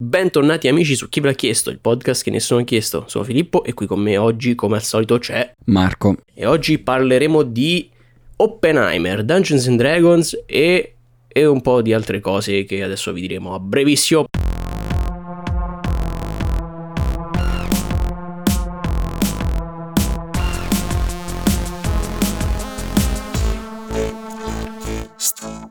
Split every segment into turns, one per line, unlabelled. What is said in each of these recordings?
Bentornati amici su Chi ve l'ha chiesto, il podcast che nessuno ha chiesto. Sono Filippo e qui con me oggi, come al solito, c'è
Marco.
E oggi parleremo di Oppenheimer, Dungeons and Dragons e, e un po' di altre cose che adesso vi diremo a brevissimo.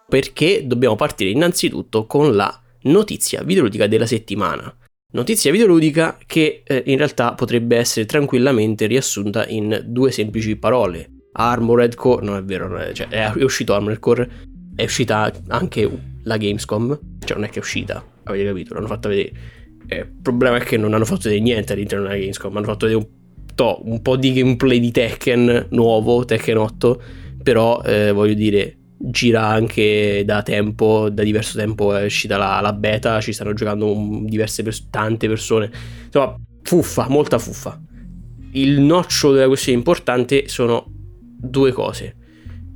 Perché dobbiamo partire innanzitutto con la notizia videoludica della settimana. Notizia videoludica che eh, in realtà potrebbe essere tranquillamente riassunta in due semplici parole. Armored Core, non è vero, cioè, è uscito Armored Core, è uscita anche la Gamescom, cioè non è che è uscita, avete capito, l'hanno fatta vedere. Eh, il problema è che non hanno fatto vedere niente all'interno della Gamescom, hanno fatto vedere un, to, un po' di gameplay di Tekken nuovo, Tekken 8, però eh, voglio dire, gira anche da tempo, da diverso tempo è uscita la, la beta, ci stanno giocando diverse pers- tante persone. Insomma, fuffa, molta fuffa. Il noccio della questione importante sono due cose.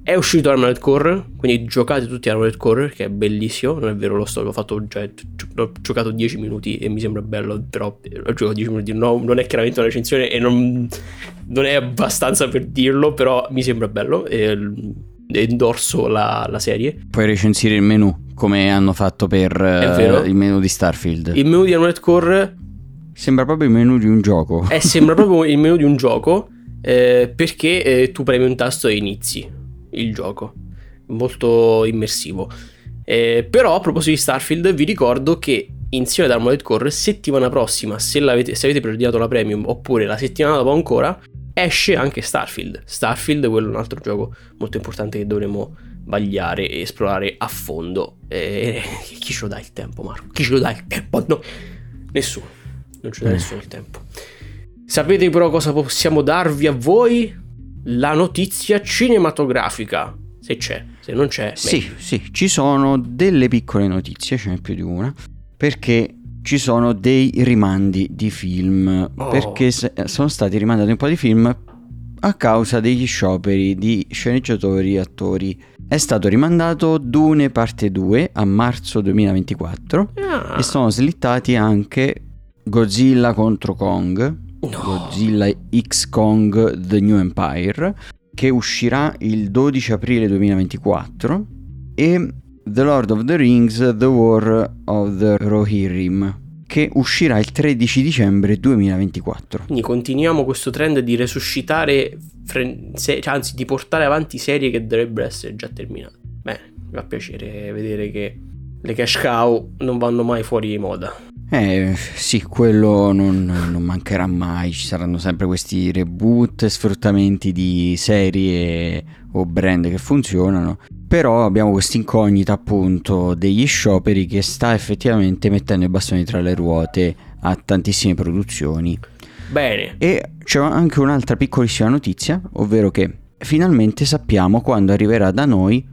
È uscito Armored Core, quindi giocate tutti Armored Core, che è bellissimo, non è vero, lo sto, l'ho fatto, cioè, ho giocato 10 minuti e mi sembra bello, però ho giocato 10 minuti, no, non è chiaramente una recensione e non, non è abbastanza per dirlo, però mi sembra bello. E, endorso la, la, serie.
Puoi recensire il menu come hanno fatto per uh, il menu di Starfield.
Il menu di Armored Core
sembra proprio il menu di un gioco.
Eh, sembra proprio il menu di un gioco eh, perché eh, tu premi un tasto e inizi il gioco. Molto immersivo. Eh, però a proposito di Starfield vi ricordo che insieme ad Armored Core settimana prossima se, se avete preordinato la premium oppure la settimana dopo ancora esce anche Starfield. Starfield, quello è un altro gioco molto importante che dovremo vagliare e esplorare a fondo. E chi ce lo dà il tempo, Marco? Chi ce lo dà il tempo? No, nessuno. Non ce lo dà nessuno il tempo. Sapete però cosa possiamo darvi a voi? La notizia cinematografica. Se c'è, se non c'è.
Sì, meglio. sì, ci sono delle piccole notizie, ce n'è più di una. Perché ci sono dei rimandi di film oh. perché sono stati rimandati un po' di film a causa degli scioperi di sceneggiatori e attori. È stato rimandato Dune parte 2 a marzo 2024 ah. e sono slittati anche Godzilla contro Kong, no. Godzilla X Kong The New Empire, che uscirà il 12 aprile 2024 e The Lord of the Rings The War of the Rohirrim che uscirà il 13 dicembre 2024.
Quindi continuiamo questo trend di resuscitare, fre- se- cioè, anzi di portare avanti serie che dovrebbero essere già terminate. Bene, mi fa piacere vedere che le cash cow non vanno mai fuori di moda.
Eh sì, quello non, non, mancherà mai, ci saranno sempre questi reboot, sfruttamenti di serie o brand che funzionano, però abbiamo questa incognita appunto degli scioperi che sta effettivamente mettendo i bastoni tra le ruote a tantissime produzioni.
Bene.
E c'è anche un'altra piccolissima notizia, ovvero che finalmente sappiamo quando arriverà da noi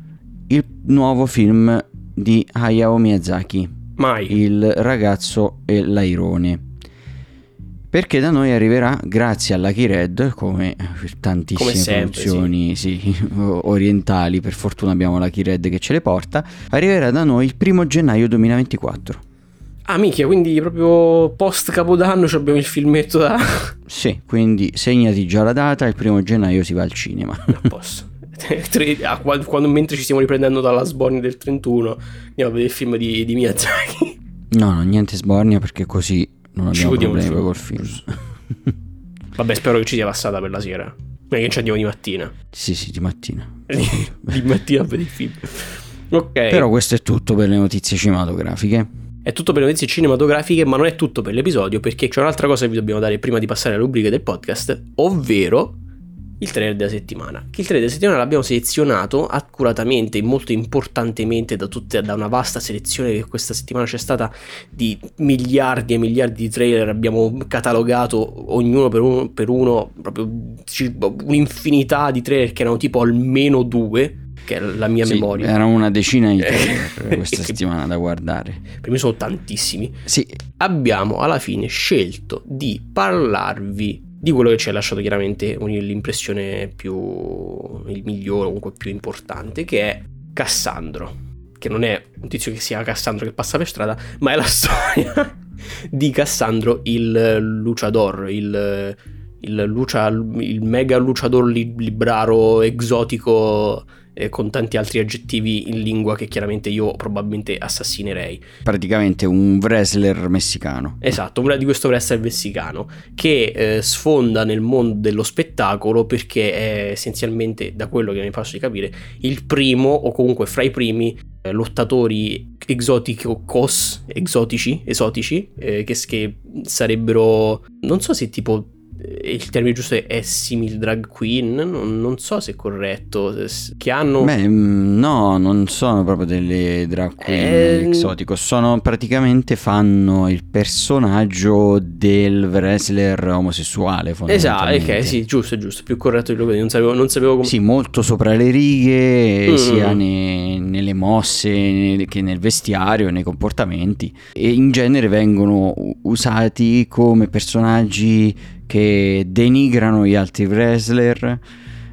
il nuovo film di Hayao Miyazaki.
Mai.
Il ragazzo e l'airone perché da noi arriverà grazie alla Lucky Red come tantissime come sempre, produzioni sì. Sì, orientali per fortuna abbiamo la Lucky Red che ce le porta arriverà da noi il primo gennaio 2024
Ah minchia, quindi proprio post capodanno abbiamo il filmetto da...
Sì, quindi segnati già la data, il primo gennaio si va al cinema.
A posto. quando, mentre ci stiamo riprendendo dalla sbornia del 31 andiamo a vedere il film di, di Miyazaki.
No, no, niente sbornia perché così non abbiamo problemi col film.
Vabbè, spero che ci sia passata per la sera. Che ci andiamo di mattina.
Sì, sì, di mattina.
di mattina per il film. Ok.
Però questo è tutto per le notizie cinematografiche.
È tutto per le notizie cinematografiche, ma non è tutto per l'episodio, perché c'è un'altra cosa che vi dobbiamo dare prima di passare alle rubriche del podcast, ovvero il trailer della settimana. Che il trailer della settimana l'abbiamo selezionato accuratamente e molto importantemente da, tutte, da una vasta selezione che questa settimana c'è stata di miliardi e miliardi di trailer. Abbiamo catalogato ognuno per uno, per uno proprio un'infinità di trailer che erano tipo almeno due. Che è la mia
sì,
memoria.
Era una decina di trailer questa settimana da guardare.
Per me sono tantissimi.
Sì.
Abbiamo alla fine scelto di parlarvi di quello che ci ha lasciato chiaramente l'impressione più il migliore, comunque più importante, che è Cassandro. Che non è un tizio che sia Cassandro che passa per strada, ma è la storia di Cassandro il luciador, il, il, lucia, il mega luciador libraro esotico eh, con tanti altri aggettivi in lingua che chiaramente io probabilmente assassinerei.
Praticamente un wrestler messicano.
Esatto, una di questo wrestler messicano che eh, sfonda nel mondo dello spettacolo perché è essenzialmente, da quello che mi faccio capire, il primo o comunque fra i primi eh, lottatori esoticos, esotici, esotici, eh, che, che sarebbero, non so se tipo il termine giusto è simil drag queen, non, non, so se è corretto, che hanno...
Beh, mm, no, non sono proprio delle drag queen eh... esotico, sono praticamente fanno il personaggio del wrestler omosessuale.
Esatto, ok, sì, giusto, giusto, più corretto di quello che non sapevo, non sapevo come...
Sì, molto sopra le righe, mm. sia ne, nelle mosse che nel vestiario, nei comportamenti e in genere vengono usati come personaggi che denigrano gli altri wrestler.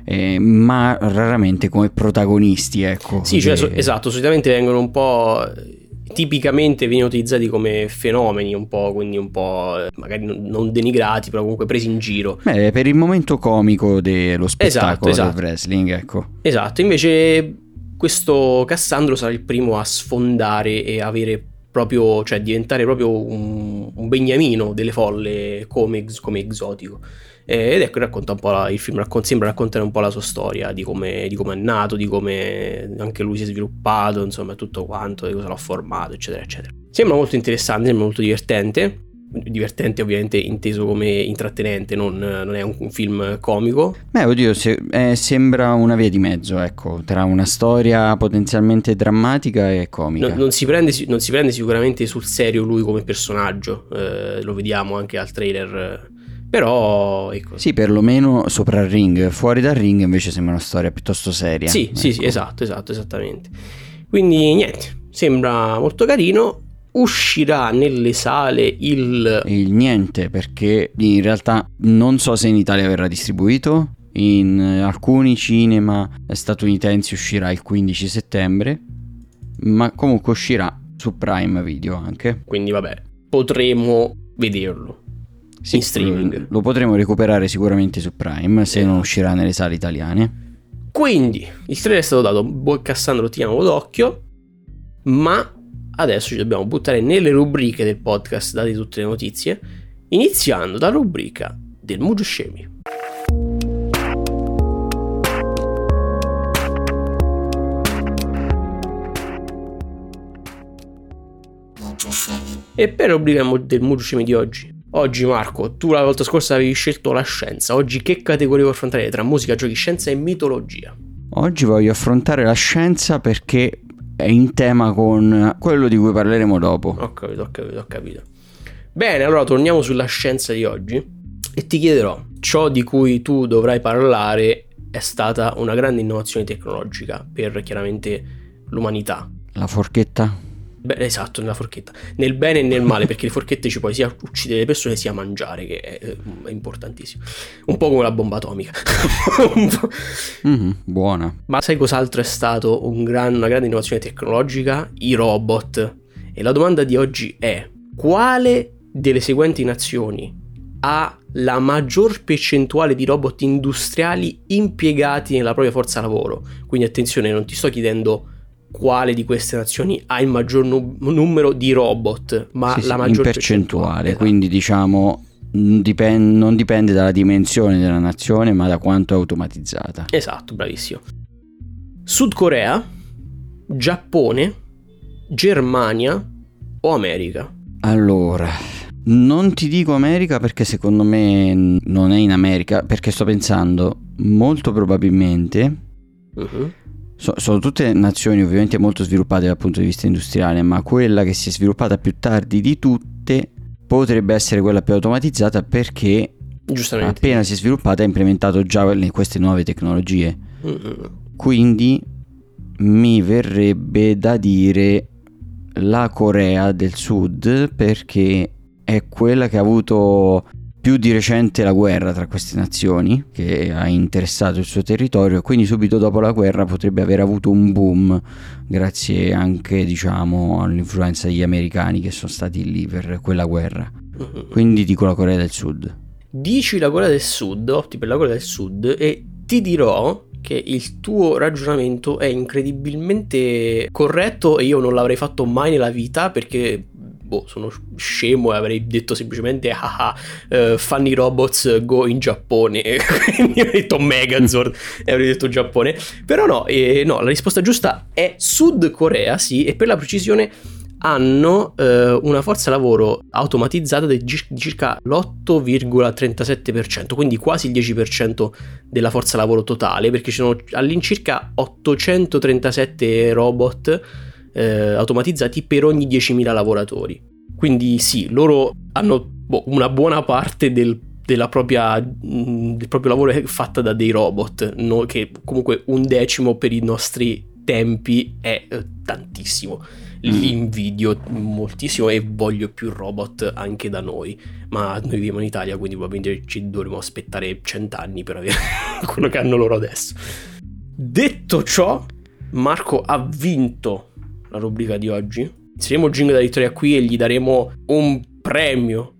Eh, ma raramente come protagonisti, ecco.
Sì, cioè, so, esatto, solitamente vengono un po' tipicamente vengono utilizzati come fenomeni un po', quindi un po' eh, magari non denigrati, però comunque presi in giro.
Beh, per il momento comico dello spettacolo esatto, esatto. del wrestling, ecco.
Esatto, invece questo Cassandro sarà il primo a sfondare e avere proprio, cioè diventare proprio un, un beniamino delle folle come, come esotico. Ed ecco, racconta un po' la, il film, racconta, sembra raccontare un po' la sua storia, di come, di come è nato, di come anche lui si è sviluppato, insomma, tutto quanto, di cosa l'ha formato, eccetera, eccetera. Sembra molto interessante, sembra molto divertente divertente ovviamente inteso come intrattenente, non, non è un, un, film comico.
Beh, oddio, se, eh, sembra una via di mezzo, ecco, tra una storia potenzialmente drammatica e comica.
No, non, si prende, non, si prende, sicuramente sul serio lui come personaggio, eh, lo vediamo anche al trailer. Però ecco.
Sì, perlomeno sopra il ring, fuori dal ring invece sembra una storia piuttosto seria.
Sì, ecco. sì, sì, esatto, esatto, esattamente. Quindi niente, sembra molto carino uscirà nelle sale il...
Il niente, perché in realtà non so se in Italia verrà distribuito. In alcuni cinema statunitensi uscirà il 15 settembre, ma comunque uscirà su Prime Video anche.
Quindi vabbè, potremo vederlo. Sì, in streaming.
Lo potremo recuperare sicuramente su Prime se non uscirà nelle sale italiane.
Quindi il trailer è stato dato, Cassandro tieniamolo d'occhio, ma adesso ci dobbiamo buttare nelle rubriche del podcast, date tutte le notizie, iniziando dalla rubrica del Mujo Scemi. E per rubrica del Mujo Scemi di oggi, Oggi Marco, tu la volta scorsa avevi scelto la scienza, oggi che categoria vuoi affrontare tra musica, giochi, scienza e mitologia?
Oggi voglio affrontare la scienza perché è in tema con quello di cui parleremo dopo.
Ho capito, ho capito, ho capito. Bene, allora torniamo sulla scienza di oggi e ti chiederò, ciò di cui tu dovrai parlare è stata una grande innovazione tecnologica per chiaramente l'umanità.
La forchetta?
Beh, esatto, nella forchetta. Nel bene e nel male, perché le forchette ci puoi sia uccidere le persone sia mangiare, che è, è importantissimo. Un po' come la bomba atomica.
mm-hmm, buona.
Ma sai cos'altro è stato un gran, una grande innovazione tecnologica? I robot. E la domanda di oggi è, quale delle seguenti nazioni ha la maggior percentuale di robot industriali impiegati nella propria forza lavoro? Quindi attenzione, non ti sto chiedendo quale di queste nazioni ha il maggior nu- numero di robot, ma sì, la maggior
in percentuale, percentuale. quindi diciamo dipende, non dipende dalla dimensione della nazione, ma da quanto è automatizzata.
Esatto, bravissimo. Sud Corea, Giappone, Germania o America?
Allora, non ti dico America perché secondo me non è in America, perché sto pensando molto probabilmente uh-huh. So, sono tutte nazioni ovviamente molto sviluppate dal punto di vista industriale, ma quella che si è sviluppata più tardi di tutte potrebbe essere quella più automatizzata perché appena si è sviluppata ha implementato già queste nuove tecnologie. Quindi mi verrebbe da dire la Corea del Sud perché è quella che ha avuto più di recente la guerra tra queste nazioni che ha interessato il suo territorio, quindi subito dopo la guerra potrebbe aver avuto un boom grazie anche diciamo all'influenza degli americani che sono stati lì per quella guerra. Quindi dico la Corea del Sud.
Dici la Corea del Sud, opti per la Corea del Sud e ti dirò che il tuo ragionamento è incredibilmente corretto e io non l'avrei fatto mai nella vita perché boh, sono scemo e avrei detto semplicemente ah uh, Funny Robots go in Giappone. Quindi avrei detto Megazord e avrei detto Giappone. Però no, eh, no, la risposta giusta è Sud Corea sì e per la precisione hanno eh, una forza lavoro automatizzata di circa l'8,37%, quindi quasi il 10% della forza lavoro totale, perché ci sono all'incirca 837 robot eh, automatizzati per ogni 10.000 lavoratori. Quindi sì, loro hanno boh, una buona parte del, propria, del proprio lavoro è fatta da dei robot, no? che comunque un decimo per i nostri tempi è eh, tantissimo li invidio moltissimo e voglio più robot anche da noi. Ma noi viviamo in Italia, quindi probabilmente ci dovremo aspettare cent'anni per avere quello che hanno loro adesso. Detto ciò, Marco ha vinto la rubrica di oggi. Inseriremo Jingle da Vittoria qui e gli daremo un premio.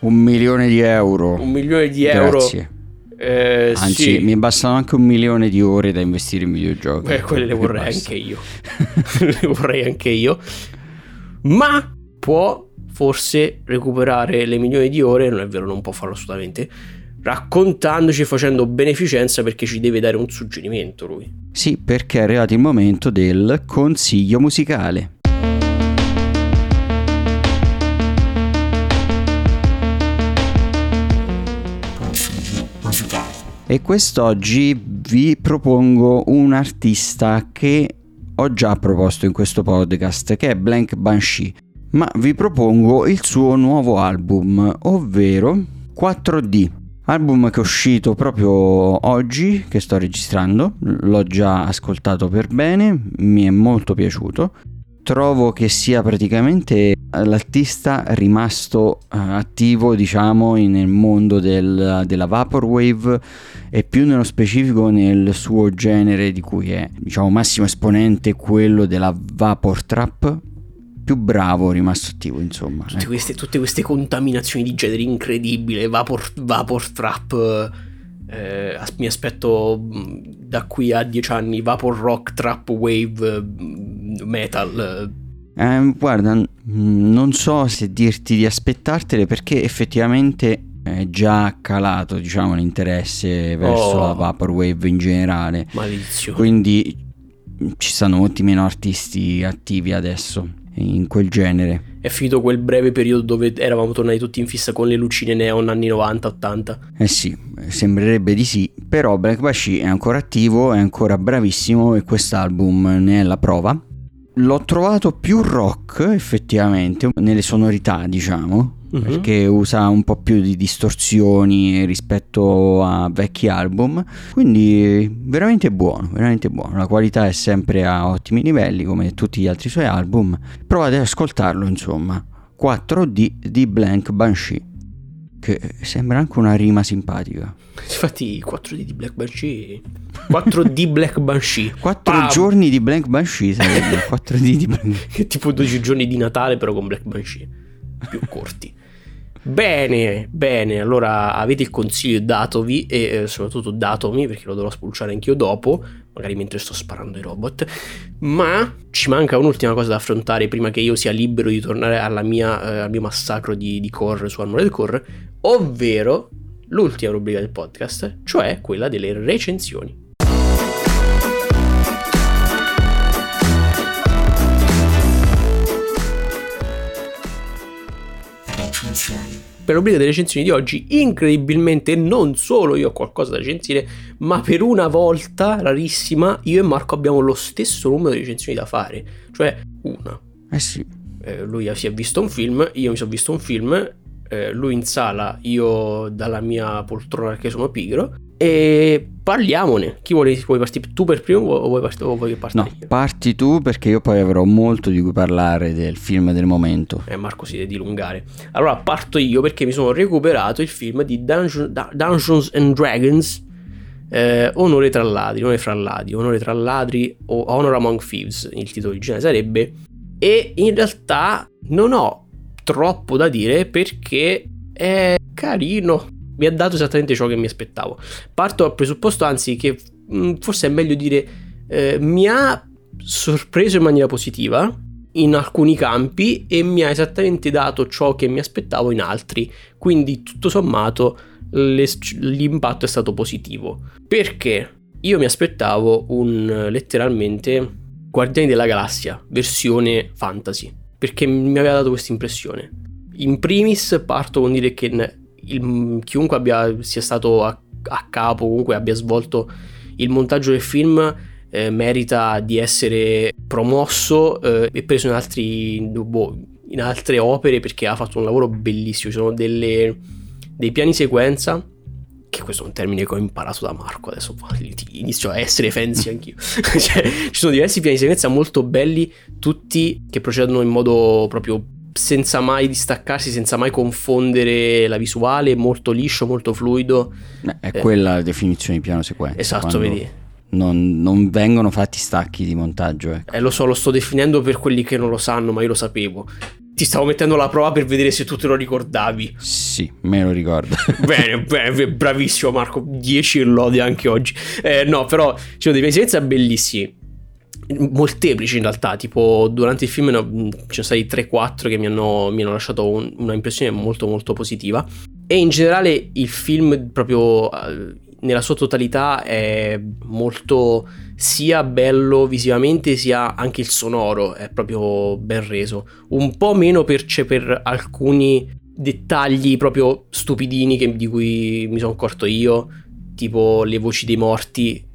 Un milione di euro.
Un milione di euro.
Grazie eh, Anzi, sì. mi bastano anche un milione di ore da investire in videogiochi.
Eh, quelle le vorrei anche io. le vorrei anche io. Ma può forse recuperare le milioni di ore, non è vero, non può farlo assolutamente, raccontandoci facendo beneficenza perché ci deve dare un suggerimento lui.
Sì, perché è arrivato il momento del consiglio musicale. E quest'oggi vi propongo un artista che ho già proposto in questo podcast, che è Blank Banshee, ma vi propongo il suo nuovo album, ovvero 4D. Album che è uscito proprio oggi, che sto registrando, l'ho già ascoltato per bene, mi è molto piaciuto. Trovo che sia praticamente l'artista rimasto uh, attivo diciamo nel mondo del, della vaporwave e più nello specifico nel suo genere di cui è diciamo massimo esponente quello della vapor trap più bravo rimasto attivo insomma
tutte, ecco. queste, tutte queste contaminazioni di genere incredibile vapor, vapor trap eh, mi aspetto mm, da qui a dieci anni vapor rock, trap wave, mm, metal.
Eh, guarda, non so se dirti di aspettartele perché effettivamente è già calato diciamo, l'interesse verso oh, la vaporwave in generale.
Malizio.
Quindi ci stanno molti meno artisti attivi adesso in quel genere.
È finito quel breve periodo dove eravamo tornati tutti in fissa con le lucine neon anni 90-80.
Eh sì, sembrerebbe di sì, però Black Bashi è ancora attivo, è ancora bravissimo e quest'album ne è la prova. L'ho trovato più rock effettivamente, nelle sonorità diciamo, uh-huh. perché usa un po' più di distorsioni rispetto a vecchi album, quindi veramente buono, veramente buono, la qualità è sempre a ottimi livelli come tutti gli altri suoi album, provate ad ascoltarlo insomma, 4D di Blank Banshee. Che sembra anche una rima simpatica.
Infatti, 4D di Black Banshee. 4D Black Banshee.
4 Pam. giorni di Black Banshee sarebbe. 4D di Black
Che tipo 12 giorni di Natale, però con Black Banshee. Più corti. Bene, bene, allora avete il consiglio, datovi e eh, soprattutto datomi perché lo dovrò spulciare anch'io dopo, magari mentre sto sparando i robot, ma ci manca un'ultima cosa da affrontare prima che io sia libero di tornare mia, eh, al mio massacro di, di core su Armored Core, ovvero l'ultima rubrica del podcast, cioè quella delle recensioni. Per rubrica delle recensioni di oggi, incredibilmente non solo io ho qualcosa da recensire, ma per una volta rarissima io e Marco abbiamo lo stesso numero di recensioni da fare, cioè una.
Eh sì.
Eh, lui si è visto un film, io mi sono visto un film, eh, lui in sala, io dalla mia poltrona che sono pigro, e parliamone. Chi vuole, vuoi partire tu per primo o vuoi, o vuoi parta
No, parti tu perché io poi avrò molto di cui parlare del film del momento.
Eh, Marco si deve dilungare. Allora parto io perché mi sono recuperato il film di Dungeon- Dungeons and Dragons. eh, onore tra ladri, onore fra ladri, onore tra ladri o Honor Among Thieves, il titolo originale sarebbe. E in realtà non ho troppo da dire perché è carino. Mi ha dato esattamente ciò che mi aspettavo. Parto dal presupposto, anzi, che mh, forse è meglio dire eh, mi ha sorpreso in maniera positiva in alcuni campi e mi ha esattamente dato ciò che mi aspettavo in altri. Quindi, tutto sommato, le- l'impatto è stato positivo. Perché io mi aspettavo un letteralmente Guardiani della Galassia, versione fantasy. Perché mi aveva dato questa impressione. In primis parto con dire che il- chiunque abbia, sia stato a, a capo, comunque abbia svolto il montaggio del film, eh, merita di essere promosso eh, e preso in, altri, boh, in altre opere perché ha fatto un lavoro bellissimo. Ci sono delle, dei piani sequenza, che questo è un termine che ho imparato da Marco, adesso inizio a essere fancy anch'io. cioè, ci sono diversi piani sequenza molto belli, tutti che procedono in modo proprio senza mai distaccarsi, senza mai confondere la visuale, molto liscio, molto fluido.
Eh, È quella la definizione di piano sequenza.
Esatto, vedi.
Non, non vengono fatti stacchi di montaggio. ecco.
Eh, lo so, lo sto definendo per quelli che non lo sanno, ma io lo sapevo. Ti stavo mettendo la prova per vedere se tu te lo ricordavi.
Sì, me lo ricordo.
bene, bene, bravissimo Marco, 10 lodi anche oggi. Eh, no, però ci sono dei sequenza bellissimi. Molteplici in realtà, tipo durante il film ne ci sono stati 3-4 che mi hanno, mi hanno lasciato un, una impressione molto molto positiva. E in generale il film proprio eh, nella sua totalità è molto sia bello visivamente sia anche il sonoro è proprio ben reso. Un po' meno per, per alcuni dettagli proprio stupidini che- di cui mi sono accorto io, tipo le voci dei morti.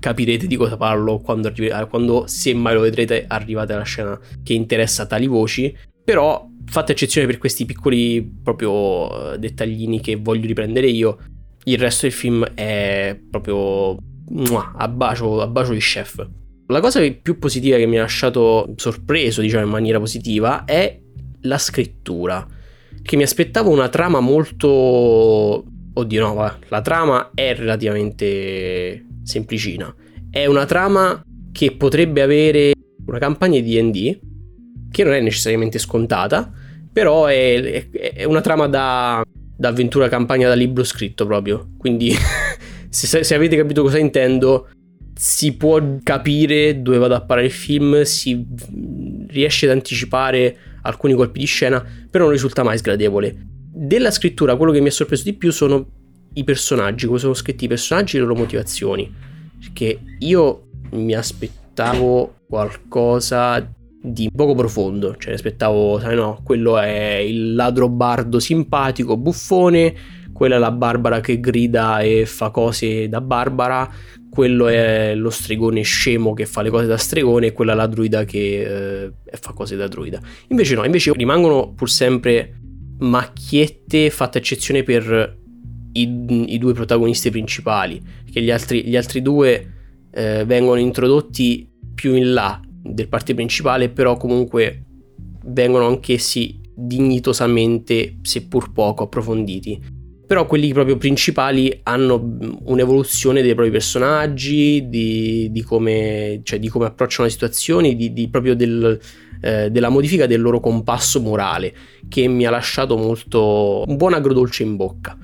Capirete di cosa parlo quando, eh, quando se mai lo vedrete arrivate alla scena che interessa tali voci. Però fatta eccezione per questi piccoli proprio eh, dettaglini che voglio riprendere io, il resto del film è proprio mua, a bacio, a bacio di chef. La cosa più positiva che mi ha lasciato sorpreso, diciamo in maniera positiva, è la scrittura. Che mi aspettavo una trama molto. Oddio, no, va. La trama è relativamente semplicina. È una trama che potrebbe avere una campagna di DD, che non è necessariamente scontata, però è, è- è una trama da, da avventura campagna da libro scritto proprio. Quindi, se, se avete capito cosa intendo, si può capire dove vado a parare il film, si riesce ad anticipare alcuni colpi di scena, però non risulta mai sgradevole. Della scrittura, quello che mi ha sorpreso di più sono i personaggi, come sono scritti i personaggi e le loro motivazioni. Perché io mi aspettavo qualcosa di poco profondo, cioè aspettavo, sai no, quello è il ladro bardo simpatico, buffone, quella è la Barbara che grida e fa cose da Barbara, quello è lo stregone scemo che fa le cose da stregone e quella è la druida che eh, fa cose da druida. Invece no, invece rimangono pur sempre macchiette fatte eccezione per i, i due protagonisti principali, che gli altri, gli altri due eh, vengono introdotti più in là del parte principale, però comunque vengono anch'essi dignitosamente, seppur poco, approfonditi. Però quelli proprio principali hanno mm, un'evoluzione dei propri personaggi, di, di come, cioè, di come approcciano le situazioni, di, di proprio del, eh, della modifica del loro compasso morale, che mi ha lasciato molto un buon agrodolce in bocca.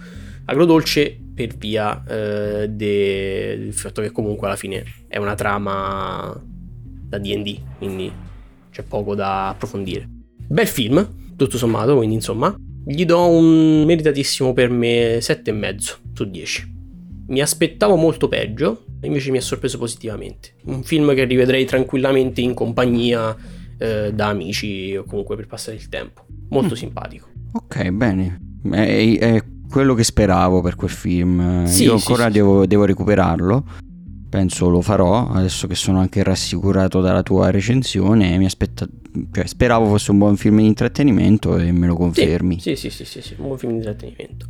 Agrodolce per via eh, de- del fatto che comunque alla fine è una trama da DD, quindi c'è poco da approfondire. Bel film, tutto sommato, quindi insomma, gli do un meritatissimo per me 7,5 su 10. Mi aspettavo molto peggio, invece mi ha sorpreso positivamente. Un film che rivedrei tranquillamente in compagnia eh, da amici o comunque per passare il tempo. Molto
Mm.
simpatico.
Ok, bene. È, è quello che speravo per quel film.
Sì,
Io
sì,
ancora
sì,
devo, devo recuperarlo. Penso lo farò, adesso che sono anche rassicurato dalla tua recensione. Mi aspetta... cioè, speravo fosse un buon film di intrattenimento e me lo confermi.
Sì, sì, sì, sì, sì, un buon film di intrattenimento.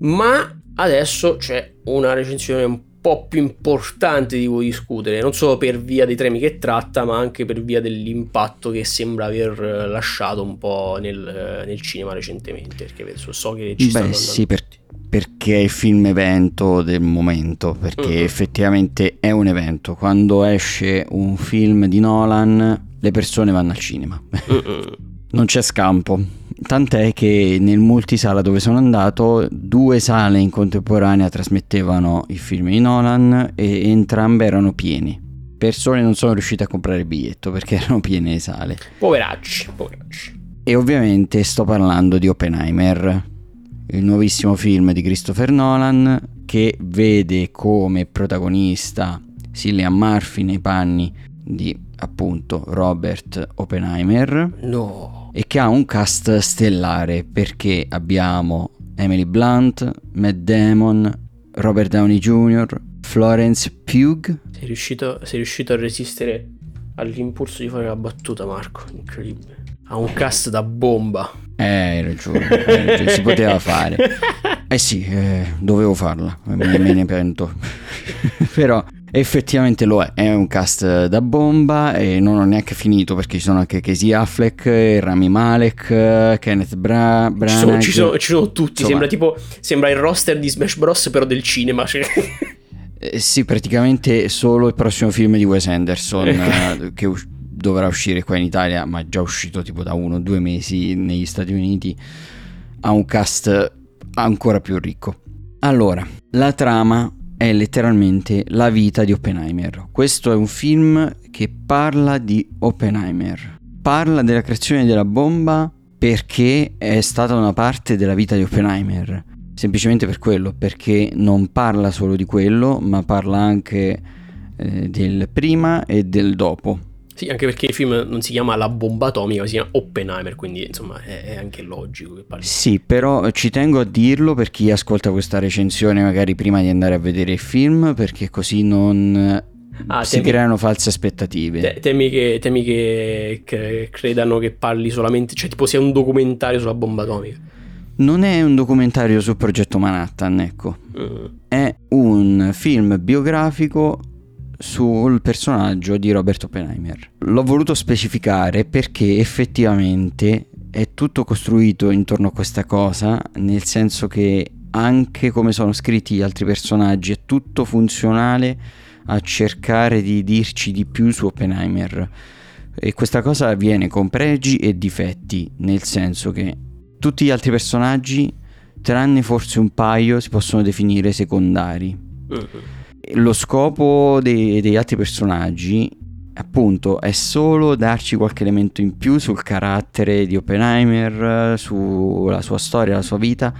Ma adesso c'è una recensione un po' più importante di cui discutere, non solo per via dei temi che tratta, ma anche per via dell'impatto che sembra aver lasciato un po' nel, nel cinema recentemente, perché so che ci
Beh,
stanno
sì, per, perché è il film evento del momento, perché uh-huh. effettivamente è un evento. Quando esce un film di Nolan, le persone vanno al cinema. Uh-uh. non c'è scampo. Tant'è che nel multisala dove sono andato, due sale in contemporanea trasmettevano il film di Nolan e entrambe erano pieni. Persone non sono riuscite a comprare il biglietto perché erano piene le sale.
Poveracci, poveracci.
E ovviamente sto parlando di Oppenheimer, il nuovissimo film di Christopher Nolan che vede come protagonista Cillian Murphy nei panni di appunto Robert Oppenheimer.
No.
E che ha un cast stellare perché abbiamo Emily Blunt, Matt Damon, Robert Downey Jr., Florence Pugh.
Sei riuscito, sei riuscito a resistere all'impulso di fare la battuta, Marco. Incredibile. Ha un cast da bomba.
Eh, hai ragione, hai ragione, si poteva fare. Eh sì, eh, dovevo farla, me, me ne pento. Però effettivamente lo è, è un cast da bomba e non ho neanche finito perché ci sono anche Casey Affleck, Rami Malek, Kenneth Bra- Branagh. Ci
sono, ci sono, ci sono tutti, Insomma, sembra tipo sembra il roster di Smash Bros però del cinema. Cioè.
Eh, sì, praticamente solo il prossimo film di Wes Anderson eh, che dovrà uscire qua in Italia, ma è già uscito tipo da uno o due mesi negli Stati Uniti, ha un cast ancora più ricco. Allora, la trama è letteralmente la vita di Oppenheimer. Questo è un film che parla di Oppenheimer. Parla della creazione della bomba perché è stata una parte della vita di Oppenheimer. Semplicemente per quello, perché non parla solo di quello, ma parla anche eh, del prima e del dopo.
Sì, anche perché il film non si chiama La bomba atomica, ma si chiama Oppenheimer, quindi insomma è, anche logico che parli.
Sì, però ci tengo a dirlo per chi ascolta questa recensione magari prima di andare a vedere il film, perché così non ah, si temi, creano false aspettative.
Te, temi, che, temi che, che, credano che parli solamente, cioè tipo sia un documentario sulla bomba atomica.
Non è un documentario sul progetto Manhattan, ecco. Uh-huh. È un film biografico sul personaggio di Robert Oppenheimer. L'ho voluto specificare perché effettivamente è tutto costruito intorno a questa cosa, nel senso che anche come sono scritti gli altri personaggi è tutto funzionale a cercare di dirci di più su Oppenheimer. E questa cosa avviene con pregi e difetti, nel senso che tutti gli altri personaggi, tranne forse un paio, si possono definire secondari. Uh-huh lo scopo dei, degli altri personaggi appunto è solo darci qualche elemento in più sul carattere di Oppenheimer, sulla sua storia, la sua vita.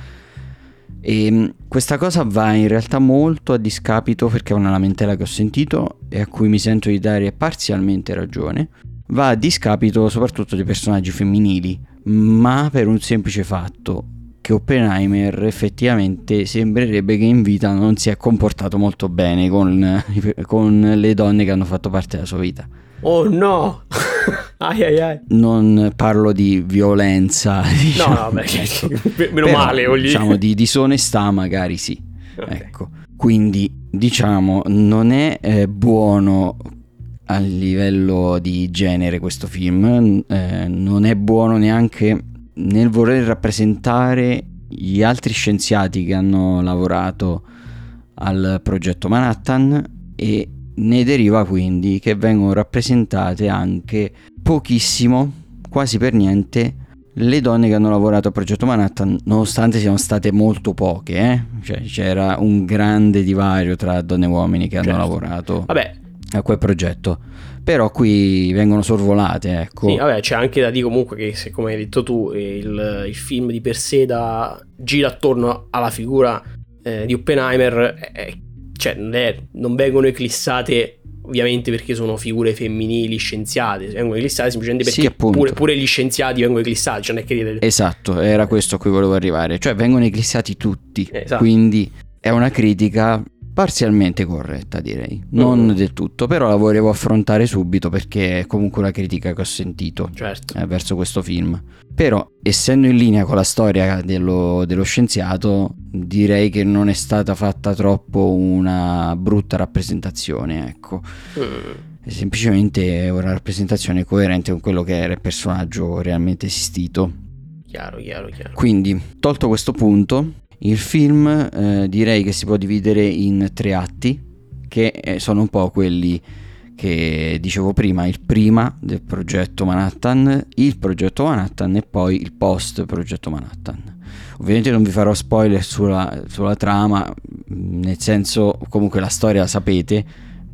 E mm, questa cosa va in realtà molto a discapito perché è una lamentela che ho sentito e a cui mi sento di dare parzialmente ragione. Va a discapito soprattutto dei personaggi femminili, ma per un semplice fatto che Oppenheimer effettivamente sembrerebbe che in vita non si è comportato molto bene con, con le donne che hanno fatto parte della sua vita.
Oh no! ai ai ai.
Non parlo di violenza.
Diciamo. No, no, beh, meno Però, male.
Voglio diciamo di disonestà magari sì. Okay. Ecco. Quindi diciamo non è eh, buono a livello di genere questo film, eh, non è buono neanche nel voler rappresentare gli altri scienziati che hanno lavorato al progetto Manhattan e ne deriva quindi che vengono rappresentate anche pochissimo, quasi per niente, le donne che hanno lavorato al progetto Manhattan, nonostante siano state molto poche, eh? cioè, c'era un grande divario tra donne e uomini che hanno certo. lavorato
Vabbè.
a quel progetto però qui vengono sorvolate, ecco.
Sì, vabbè, c'è anche da dire comunque che, se, come hai detto tu, il, il film di per sé da, gira attorno alla figura eh, di Oppenheimer, eh, cioè non, è, non vengono eclissate ovviamente perché sono figure femminili scienziate, vengono eclissate semplicemente perché sì, pure, pure, gli scienziati vengono eclissati, cioè non è che...
Esatto, era questo a cui volevo arrivare, cioè vengono eclissati tutti, esatto. quindi è una critica Parzialmente corretta direi, non mm. del tutto, però la volevo affrontare subito perché è comunque una critica che ho sentito
certo.
eh, verso questo film. Però essendo in linea con la storia dello, dello, scienziato direi che non è stata fatta troppo una brutta rappresentazione, ecco. Mm. È semplicemente una rappresentazione coerente con quello che era il personaggio realmente esistito.
Chiaro, chiaro, chiaro.
Quindi, tolto questo punto, il film eh, direi che si può dividere in tre atti, che eh, sono un po' quelli che dicevo prima, il prima del progetto Manhattan, il progetto Manhattan e poi il post progetto Manhattan. Ovviamente non vi farò spoiler sulla, sulla trama, nel senso comunque la storia la sapete,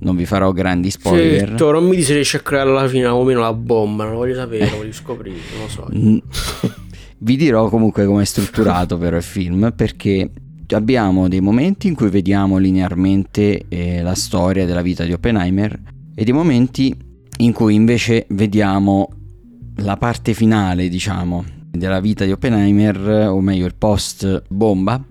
non vi farò grandi spoiler.
Certo, non mi dice se riesce a creare alla fine o meno la bomba, non lo voglio sapere, lo voglio scoprire, non lo so.
Vi dirò comunque come è strutturato però il film perché abbiamo dei momenti in cui vediamo linearmente eh, la storia della vita di Oppenheimer e dei momenti in cui invece vediamo la parte finale, diciamo, della vita di Oppenheimer, o meglio il post bomba,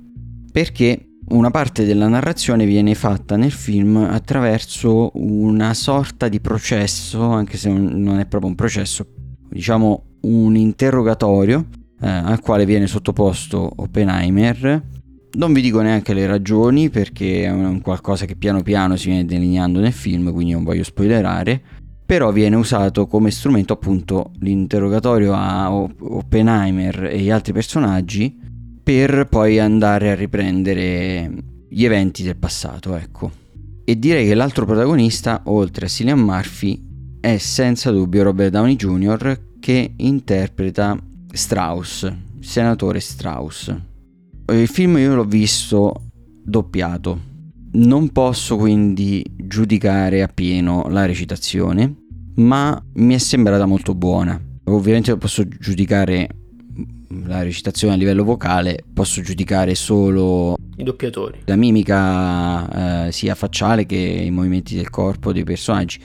perché una parte della narrazione viene fatta nel film attraverso una sorta di processo, anche se non è proprio un processo, diciamo un interrogatorio eh, al quale viene sottoposto Oppenheimer. Non vi dico neanche le ragioni perché è un qualcosa che piano piano si viene delineando nel film, quindi non voglio spoilerare. Però viene usato come strumento appunto l'interrogatorio a Oppenheimer e gli altri personaggi per poi andare a riprendere gli eventi del passato, ecco. E direi che l'altro protagonista, oltre a Cillian Murphy, è senza dubbio Robert Downey Jr. che interpreta Strauss, senatore Strauss. Il film io l'ho visto doppiato. Non posso quindi giudicare appieno la recitazione, ma mi è sembrata molto buona. Ovviamente posso giudicare la recitazione a livello vocale, posso giudicare solo
i doppiatori.
La mimica eh, sia facciale che i movimenti del corpo dei personaggi.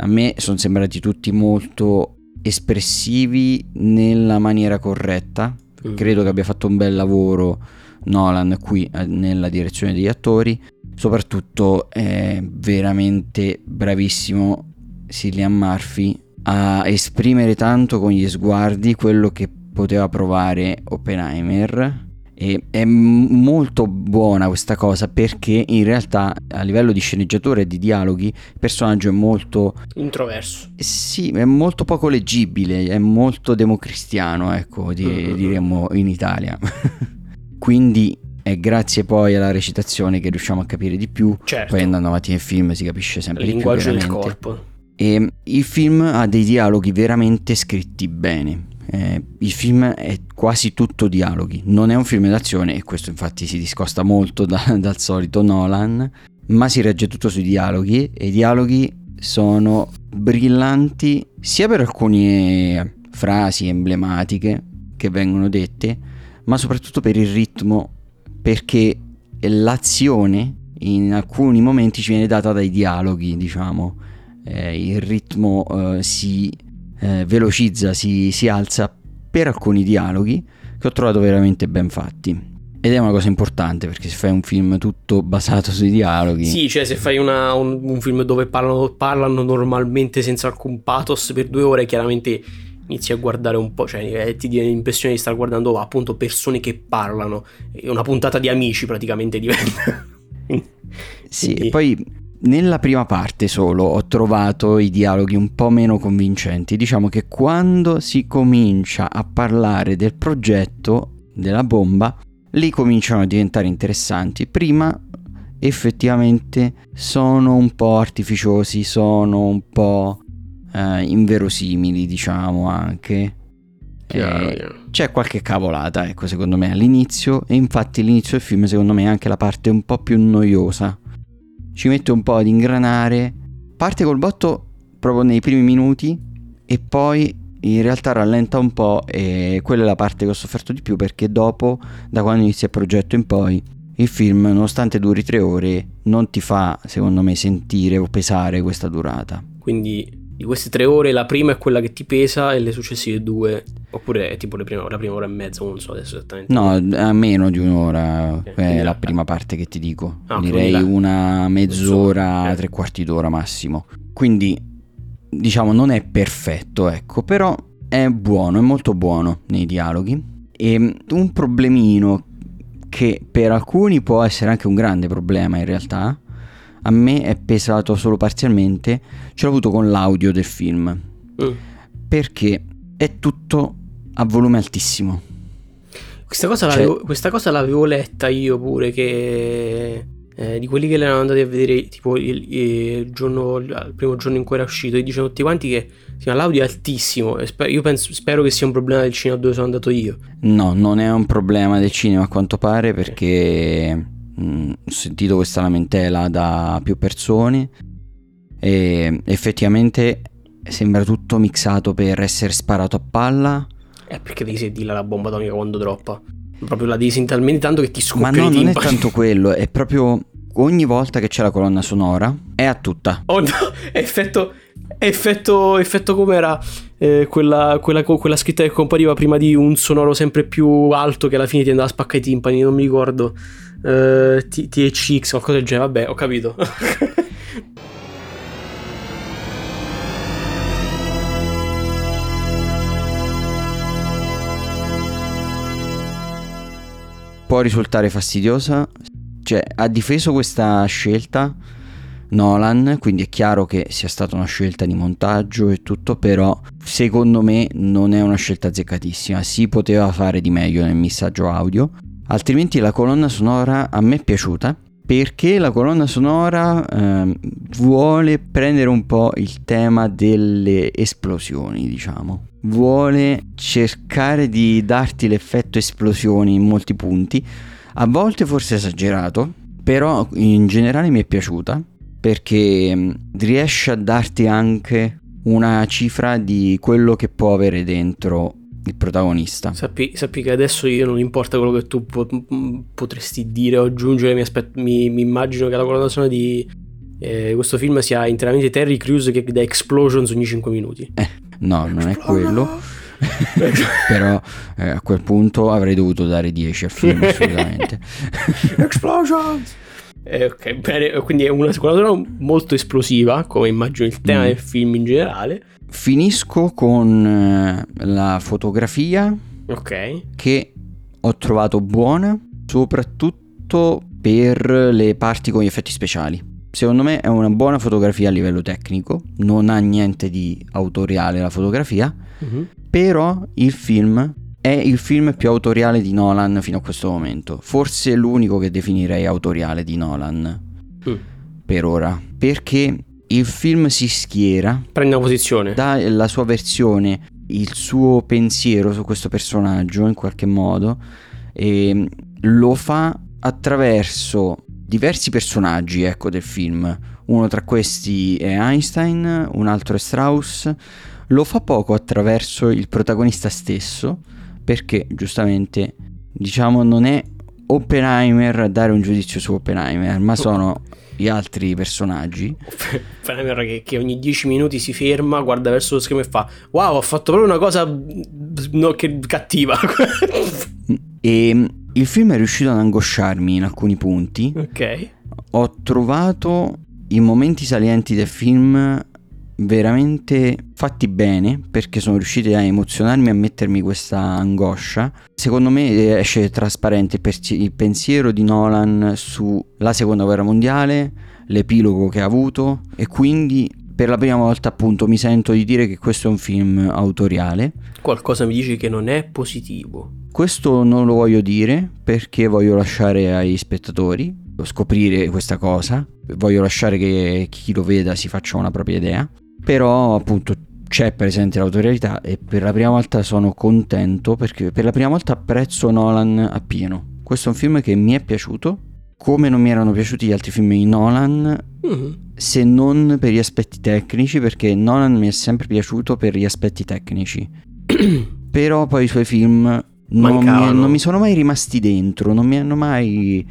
A me sono sembrati tutti molto espressivi nella maniera corretta. Mm. Credo che abbia fatto un bel lavoro Nolan qui eh, nella direzione degli attori. Soprattutto è veramente bravissimo Cillian Murphy a esprimere tanto con gli sguardi quello che poteva provare Oppenheimer e è molto buona questa cosa perché in realtà a livello di sceneggiatura e di dialoghi il personaggio è molto
introverso.
Sì, è molto poco leggibile, è molto democristiano, ecco, di, mm-hmm. diremmo in Italia. Quindi è grazie poi alla recitazione che riusciamo a capire di più.
Certo.
Poi andando avanti nel film si capisce sempre il di più. Il
linguaggio del corpo.
E il film ha dei dialoghi veramente scritti bene eh, il film è quasi tutto dialoghi, non è un film d'azione e questo infatti si discosta molto da, dal solito Nolan, ma si regge tutto sui dialoghi e i dialoghi sono brillanti sia per alcune frasi emblematiche che vengono dette, ma soprattutto per il ritmo, perché l'azione in alcuni momenti ci viene data dai dialoghi, diciamo. Eh, il ritmo eh, si eh, velocizza, si, si alza per alcuni dialoghi che ho trovato veramente ben fatti. Ed è una cosa importante perché se fai un film tutto basato sui dialoghi.
Sì, cioè se fai una, un, un, film dove parlano, parlano, normalmente senza alcun pathos per due ore, chiaramente inizi a guardare un po', cioè eh, ti dia l'impressione di star guardando appunto persone che parlano. Una puntata di amici praticamente diventa.
sì, e poi nella prima parte solo ho trovato i dialoghi un po' meno convincenti. Diciamo che quando si comincia a parlare del progetto della bomba, lì cominciano a diventare interessanti. Prima effettivamente sono un po' artificiosi, sono un po' eh, inverosimili, diciamo anche.
Eh,
c'è qualche cavolata, ecco, secondo me all'inizio. E infatti l'inizio del film, secondo me, è anche la parte un po' più noiosa ci mette un po' ad ingranare, parte col botto proprio nei primi minuti e poi in realtà rallenta un po' e quella è la parte che ho sofferto di più perché dopo, da quando inizia il progetto in poi, il film, nonostante duri tre ore, non ti fa, secondo me, sentire o pesare questa durata.
Quindi di queste tre ore la prima è quella che ti pesa e le successive due, oppure è tipo prime, la prima ora e mezza, non so adesso esattamente.
No, a meno di un'ora okay, è la prima parte che ti dico. Ah, Direi una mezz'ora, okay. tre quarti d'ora massimo. Quindi diciamo non è perfetto, ecco, però è buono, è molto buono nei dialoghi. E un problemino che per alcuni può essere anche un grande problema in realtà a me è pesato solo parzialmente, ce l'ho avuto con l'audio del film. Mm. Perché è tutto a volume altissimo.
Questa cosa, cioè, l'avevo, questa cosa l'avevo letta io pure, che eh, di quelli che l'erano andati a vedere tipo il, il, giorno, il, primo giorno in cui era uscito, e dicevano tutti quanti che sì, l'audio è altissimo. Sper- io penso, spero che sia un problema del cinema dove sono andato io.
No, non è un problema del cinema a quanto pare perché Mm, ho sentito questa lamentela da più persone e effettivamente sembra tutto mixato per essere sparato a palla.
Eh, perché devi sentire la bomba atomica quando droppa. Proprio la devi sentire talmente tanto che ti scoppia
Ma no, non è tanto quello, è proprio ogni volta che c'è la colonna sonora è a tutta.
Oh no, effetto, effetto, effetto com'era eh, quella, quella, quella, scritta che compariva prima di un sonoro sempre più alto che alla fine ti andava a spaccare i timpani, non mi ricordo. Uh, THX, qualcosa del genere, vabbè, ho capito.
Può risultare fastidiosa, cioè ha difeso questa scelta Nolan, quindi è chiaro che sia stata una scelta di montaggio e tutto, però secondo me non è una scelta azzeccatissima, si poteva fare di meglio nel messaggio audio, altrimenti la colonna sonora a me è piaciuta perché la colonna sonora eh, vuole prendere un po' il tema delle esplosioni, diciamo. Vuole cercare di darti l'effetto esplosioni in molti punti, a volte forse esagerato, però in generale mi è piaciuta perché mm, riesce a darti anche una cifra di quello che può avere dentro il protagonista.
Sappi, sappi che adesso io non importa quello che tu po- mm, potresti dire o aggiungere, mi, aspet- mi, mi, immagino che la colonna sonora di eh, questo film sia interamente Terry Crews che dà explosions ogni 5 minuti.
Eh, no, non è quello. Però eh, a quel punto avrei dovuto dare 10 al film assolutamente.
explosions! Eh, ok, bene, quindi è una seconda molto esplosiva, come immagino il tema mm. del film in generale.
Finisco con eh, la fotografia.
Ok.
Che ho trovato buona, soprattutto per le parti con gli effetti speciali. Secondo me è una buona fotografia a livello tecnico, non ha niente di autoriale la fotografia, mm-hmm. Però il film è il film più autoriale di Nolan fino a questo momento. Forse l'unico che definirei autoriale di Nolan. Mm. Per ora. Perché il film si schiera.
Prende una posizione.
Dà la sua versione, il suo pensiero su questo personaggio in qualche modo. E lo fa attraverso diversi personaggi ecco, del film. Uno tra questi è Einstein, un altro è Strauss. Lo fa poco attraverso il protagonista stesso perché giustamente diciamo non è Oppenheimer a dare un giudizio su Oppenheimer, ma sono gli altri personaggi.
Oppenheimer che, che, ogni 10 minuti si ferma, guarda verso lo schermo e fa wow, ho fatto proprio una cosa no, che, cattiva.
e il film è riuscito ad angosciarmi in alcuni punti.
Ok.
Ho trovato i momenti salienti del film veramente fatti bene perché sono riusciti a emozionarmi e a mettermi questa angoscia. Secondo me esce trasparente il pensiero di Nolan sulla seconda guerra mondiale, l'epilogo che ha avuto e quindi per la prima volta appunto mi sento di dire che questo è un film autoriale.
Qualcosa mi dice che non è positivo.
Questo non lo voglio dire perché voglio lasciare ai spettatori scoprire questa cosa, voglio lasciare che chi lo veda si faccia una propria idea però appunto c'è presente l'autorialità e per la prima volta sono contento perché per la prima volta apprezzo Nolan appieno. Questo è un film che mi è piaciuto, come non mi erano piaciuti gli altri film di Nolan, mm. se non per gli aspetti tecnici, perché Nolan mi è sempre piaciuto per gli aspetti tecnici. Però poi i suoi film non mi, non mi, sono mai rimasti dentro, non mi hanno mai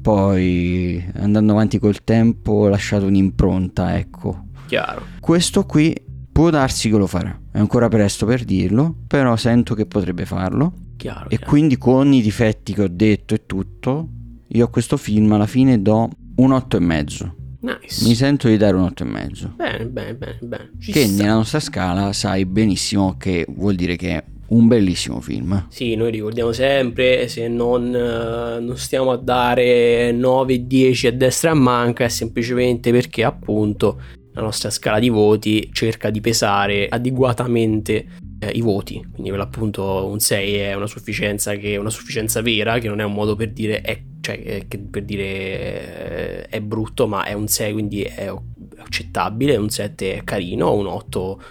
poi andando avanti col tempo lasciato un'impronta, ecco.
Chiaro.
Questo qui Può darsi che lo farà, è ancora presto per dirlo, però sento che potrebbe farlo.
Chiaro,
E
chiaro.
quindi con i difetti che ho detto e tutto, io a questo film alla fine do un 8 e mezzo.
Nice.
Mi sento di dare un 8 e mezzo.
Bene, bene, bene, bene. Ci
Che
sta.
nella nostra scala sai benissimo che vuol dire che un bellissimo film.
Sì, noi ricordiamo sempre, se non, eh, non stiamo a dare 9 10 a destra a manca, è semplicemente perché appunto la nostra scala di voti cerca di pesare adeguatamente eh, i voti. Quindi per l'appunto un 6 è una sufficienza che una sufficienza vera, che non è un modo per dire è, cioè, per dire eh, è brutto, ma è un 6, quindi è o- accettabile, un 7 è carino, un 8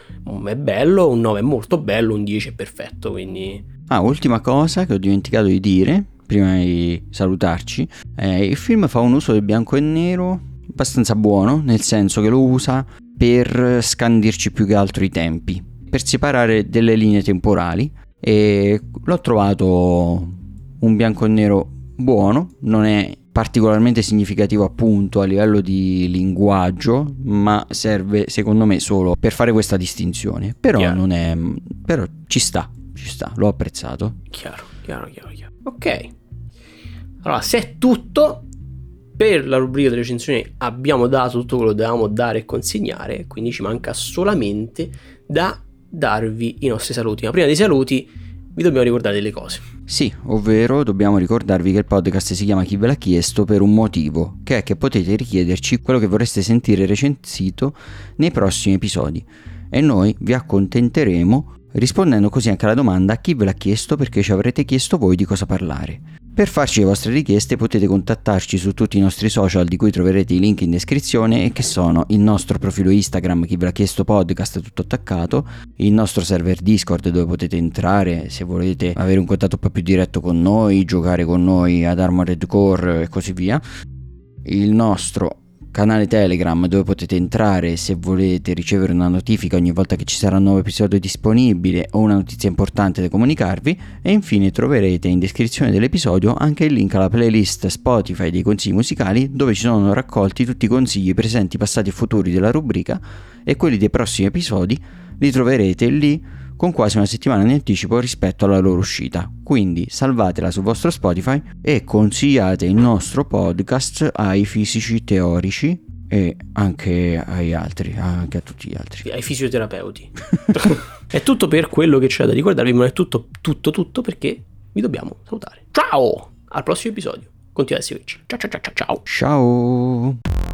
è bello, un 9 è molto bello, un 10 è perfetto, quindi
Ah, ultima cosa che ho dimenticato di dire prima di salutarci, eh, il film fa un uso del bianco e nero abbastanza buono, nel senso che lo usa per scandirci più che altro i tempi, per separare delle linee temporali e l'ho trovato un bianco e nero buono, non è particolarmente significativo appunto a livello di linguaggio, ma serve secondo me solo per fare questa distinzione. Però
Chiaro.
non è però ci sta, ci sta, l'ho apprezzato.
Chiaro, chiaro, chiaro, chiaro. Ok. Allora, se è tutto, per la rubrica delle recensioni abbiamo dato tutto quello che dovevamo dare e consegnare, quindi ci manca solamente da darvi i nostri saluti. Ma prima dei saluti vi dobbiamo ricordare delle cose.
Sì, ovvero dobbiamo ricordarvi che il podcast si chiama Chi ve l'ha chiesto per un motivo, che è che potete richiederci quello che vorreste sentire recensito nei prossimi episodi e noi vi accontenteremo rispondendo così anche alla domanda chi ve l'ha chiesto perché ci avrete chiesto voi di cosa parlare. Per farci le vostre richieste potete contattarci su tutti i nostri social di cui troverete i link in descrizione e che sono il nostro profilo Instagram chi ve l'ha chiesto podcast tutto attaccato, il nostro server Discord dove potete entrare se volete avere un contatto un po' più diretto con noi, giocare con noi ad Armored Core e così via. Il nostro canale Telegram dove potete entrare se volete ricevere una notifica ogni volta che ci sarà un nuovo episodio disponibile o una notizia importante da comunicarvi. E infine troverete in descrizione dell'episodio anche il link alla playlist Spotify dei consigli musicali dove ci sono raccolti tutti i consigli presenti, passati e futuri della rubrica. E quelli dei prossimi episodi li troverete lì con quasi una settimana in anticipo rispetto alla loro uscita. Quindi salvatela sul vostro Spotify e consigliate il nostro podcast ai fisici teorici e anche agli altri, anche a tutti gli altri.
Ai fisioterapeuti. è tutto per quello che c'è da ricordarvi, ma non è tutto, tutto, tutto perché vi dobbiamo salutare. Ciao! Al prossimo episodio. Continuate a seguirci. Ciao ciao ciao ciao ciao.
Ciao!